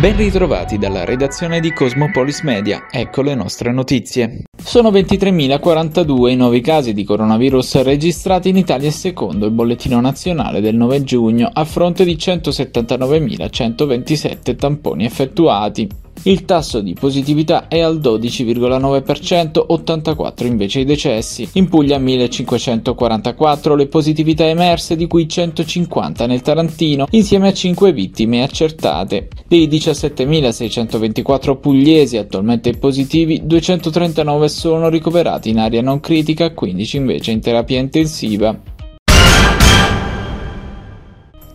Ben ritrovati dalla redazione di Cosmopolis Media, ecco le nostre notizie. Sono 23.042 i nuovi casi di coronavirus registrati in Italia secondo il bollettino nazionale del 9 giugno a fronte di 179.127 tamponi effettuati. Il tasso di positività è al 12,9%, 84 invece i decessi. In Puglia 1544 le positività emerse, di cui 150 nel Tarantino, insieme a 5 vittime accertate. Dei 17.624 pugliesi attualmente positivi, 239 sono ricoverati in area non critica, 15 invece in terapia intensiva.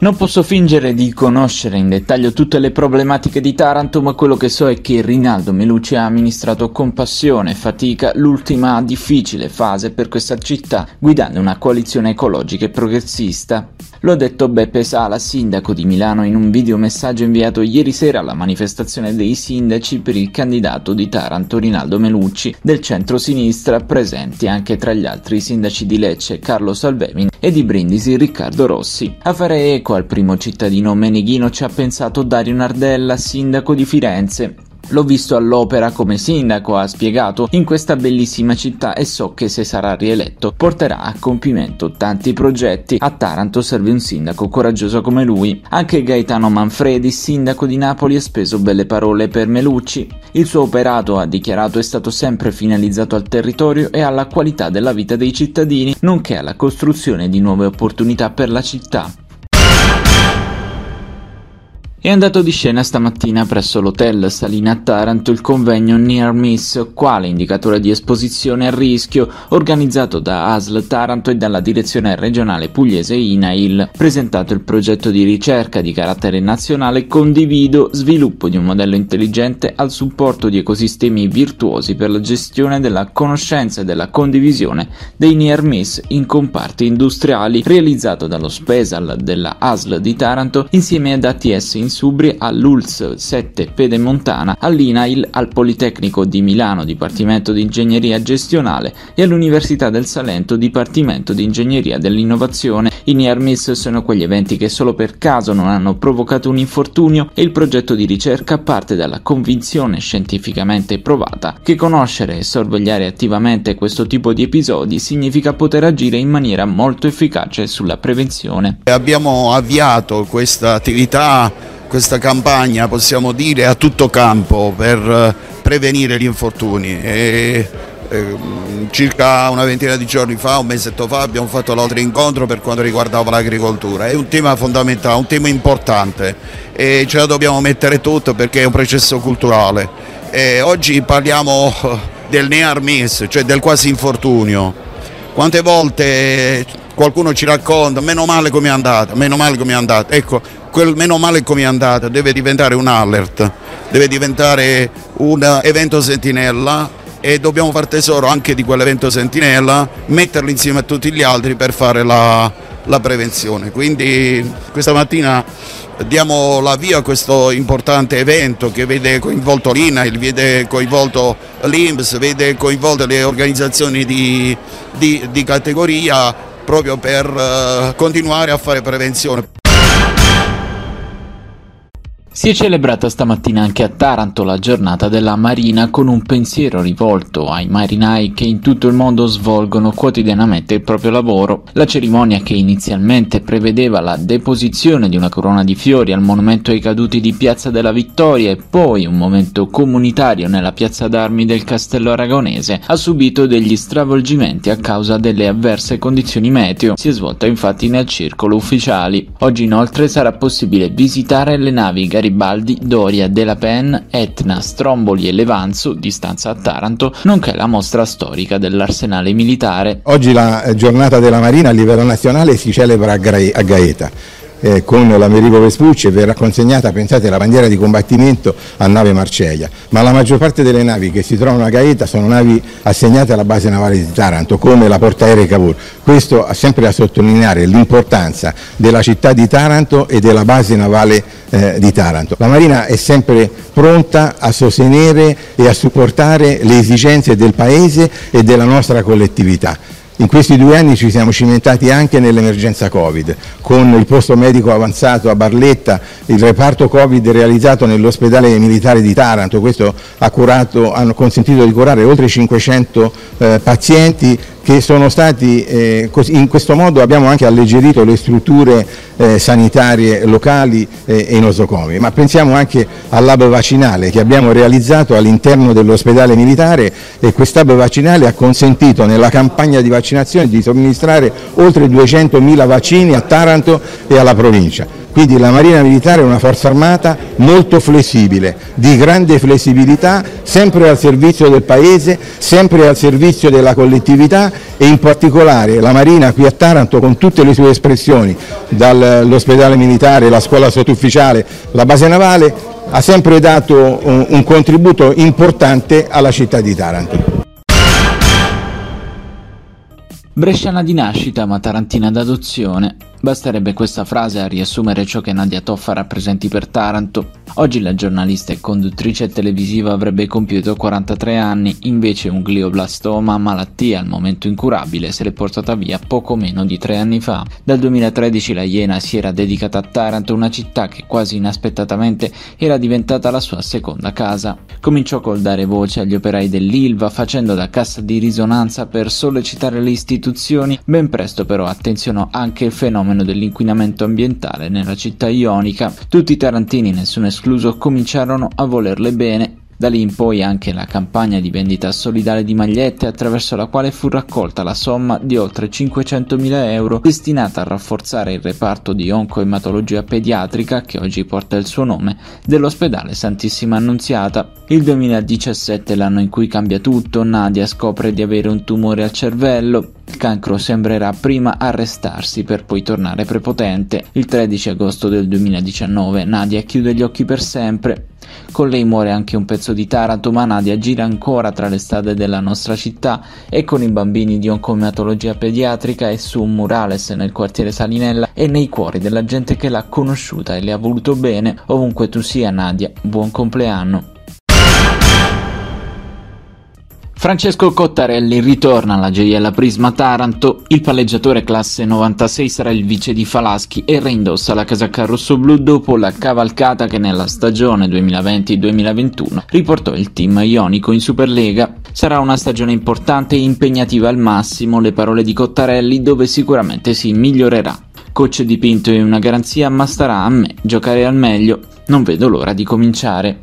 Non posso fingere di conoscere in dettaglio tutte le problematiche di Taranto, ma quello che so è che Rinaldo Melucci ha amministrato con passione e fatica l'ultima difficile fase per questa città, guidando una coalizione ecologica e progressista. Lo ha detto Beppe Sala, sindaco di Milano, in un videomessaggio inviato ieri sera alla manifestazione dei sindaci per il candidato di Taranto Rinaldo Melucci del centro-sinistra, presenti anche tra gli altri sindaci di Lecce Carlo Salvemin e di Brindisi Riccardo Rossi. A fare eco al primo cittadino meneghino ci ha pensato Dario Nardella, sindaco di Firenze. L'ho visto all'opera come sindaco, ha spiegato, in questa bellissima città e so che se sarà rieletto porterà a compimento tanti progetti. A Taranto serve un sindaco coraggioso come lui. Anche Gaetano Manfredi, sindaco di Napoli, ha speso belle parole per Melucci. Il suo operato, ha dichiarato, è stato sempre finalizzato al territorio e alla qualità della vita dei cittadini, nonché alla costruzione di nuove opportunità per la città. È andato di scena stamattina presso l'hotel Salina a Taranto il convegno Near Miss, quale indicatore di esposizione a rischio, organizzato da ASL Taranto e dalla direzione regionale pugliese INAIL. Presentato il progetto di ricerca di carattere nazionale Condivido, sviluppo di un modello intelligente al supporto di ecosistemi virtuosi per la gestione della conoscenza e della condivisione dei Near Miss in comparti industriali, realizzato dallo Spesal della ASL di Taranto insieme ad ATS in Subri all'ULS 7 Pedemontana, all'INAIL, al Politecnico di Milano Dipartimento di Ingegneria Gestionale e all'Università del Salento Dipartimento di Ingegneria dell'Innovazione. I Near Miss sono quegli eventi che solo per caso non hanno provocato un infortunio e il progetto di ricerca parte dalla convinzione scientificamente provata che conoscere e sorvegliare attivamente questo tipo di episodi significa poter agire in maniera molto efficace sulla prevenzione. Abbiamo avviato questa attività questa campagna, possiamo dire, a tutto campo per eh, prevenire gli infortuni. E, eh, circa una ventina di giorni fa, un mesetto fa, abbiamo fatto l'altro incontro per quanto riguardava l'agricoltura. È un tema fondamentale, un tema importante e ce la dobbiamo mettere tutto perché è un processo culturale. E oggi parliamo eh, del near miss, cioè del quasi infortunio. Quante volte qualcuno ci racconta, meno male come è andata, meno male come è andata. Ecco, quel meno male come è andata deve diventare un alert, deve diventare un evento sentinella e dobbiamo fare tesoro anche di quell'evento sentinella, metterlo insieme a tutti gli altri per fare la, la prevenzione. Quindi questa mattina diamo la via a questo importante evento che vede coinvolto l'INAIL, vede coinvolto l'INPS, vede coinvolte le organizzazioni di, di, di categoria proprio per uh, continuare a fare prevenzione. Si è celebrata stamattina anche a Taranto la giornata della Marina con un pensiero rivolto ai marinai che in tutto il mondo svolgono quotidianamente il proprio lavoro. La cerimonia che inizialmente prevedeva la deposizione di una corona di fiori al monumento ai caduti di Piazza della Vittoria e poi un momento comunitario nella piazza d'armi del Castello Aragonese ha subito degli stravolgimenti a causa delle avverse condizioni meteo. Si è svolta infatti nel circolo ufficiali. Oggi inoltre sarà possibile visitare le navi Garibaldi, Doria, Della Pen, Etna, Stromboli e Levanzo, di stanza a Taranto, nonché la mostra storica dell'arsenale militare. Oggi la eh, giornata della Marina a livello nazionale si celebra a Gaeta eh, con l'Americo Vespucci e verrà consegnata, pensate, la bandiera di combattimento a nave Marceglia, ma la maggior parte delle navi che si trovano a Gaeta sono navi assegnate alla base navale di Taranto, come la portaerei Cavour. Questo ha sempre a sottolineare l'importanza della città di Taranto e della base navale eh, di Taranto. La Marina è sempre pronta a sostenere e a supportare le esigenze del Paese e della nostra collettività In questi due anni ci siamo cimentati anche nell'emergenza Covid, con il posto medico avanzato a Barletta, il reparto Covid realizzato nell'ospedale militare di Taranto, questo ha, curato, ha consentito di curare oltre 500 eh, pazienti che sono stati, eh, in questo modo abbiamo anche alleggerito le strutture eh, sanitarie locali eh, e i nosocomi, ma pensiamo anche al lab vaccinale che abbiamo realizzato all'interno dell'ospedale militare e quest'hub vaccinale ha consentito nella campagna di vaccinazione di somministrare oltre 200.000 vaccini a Taranto e alla provincia. Quindi la Marina Militare è una forza armata molto flessibile, di grande flessibilità, sempre al servizio del Paese, sempre al servizio della collettività e in particolare la Marina qui a Taranto con tutte le sue espressioni, dall'ospedale militare, la scuola sottufficiale, la base navale, ha sempre dato un, contributo importante alla città di Taranto. Bresciana di nascita ma tarantina d'adozione. Basterebbe questa frase a riassumere ciò che Nadia Toffa rappresenti per Taranto. Oggi la giornalista e conduttrice televisiva avrebbe compiuto 43 anni, invece un glioblastoma, malattia al momento incurabile, se l'è portata via poco meno di tre anni fa. Dal 2013 la Iena si era dedicata a Taranto, una città che quasi inaspettatamente era diventata la sua seconda casa. Cominciò col dare voce agli operai dell'Ilva, facendo da cassa di risonanza per sollecitare le istituzioni, ben presto però attenzionò anche il fenomeno fenomeno dell'inquinamento ambientale nella città ionica, tutti i tarantini, nessuno escluso, cominciarono a volerle bene da lì in poi anche la campagna di vendita solidale di magliette attraverso la quale fu raccolta la somma di oltre 500.000 euro destinata a rafforzare il reparto di oncoematologia pediatrica che oggi porta il suo nome dell'ospedale Santissima Annunziata. Il 2017 è l'anno in cui cambia tutto, Nadia scopre di avere un tumore al cervello, il cancro sembrerà prima arrestarsi per poi tornare prepotente. Il 13 agosto del 2019 Nadia chiude gli occhi per sempre. Con lei muore anche un pezzo di Taranto, ma Nadia gira ancora tra le strade della nostra città e con i bambini di oncomatologia pediatrica e su un murales nel quartiere Salinella e nei cuori della gente che l'ha conosciuta e le ha voluto bene. Ovunque tu sia Nadia, buon compleanno. Francesco Cottarelli ritorna alla gioiella Prisma Taranto, il palleggiatore classe 96 sarà il vice di Falaschi e reindossa la casacca rossoblu dopo la cavalcata che nella stagione 2020-2021 riportò il team ionico in Superlega. Sarà una stagione importante e impegnativa al massimo, le parole di Cottarelli, dove sicuramente si migliorerà. Coach dipinto è una garanzia, ma starà a me giocare al meglio. Non vedo l'ora di cominciare.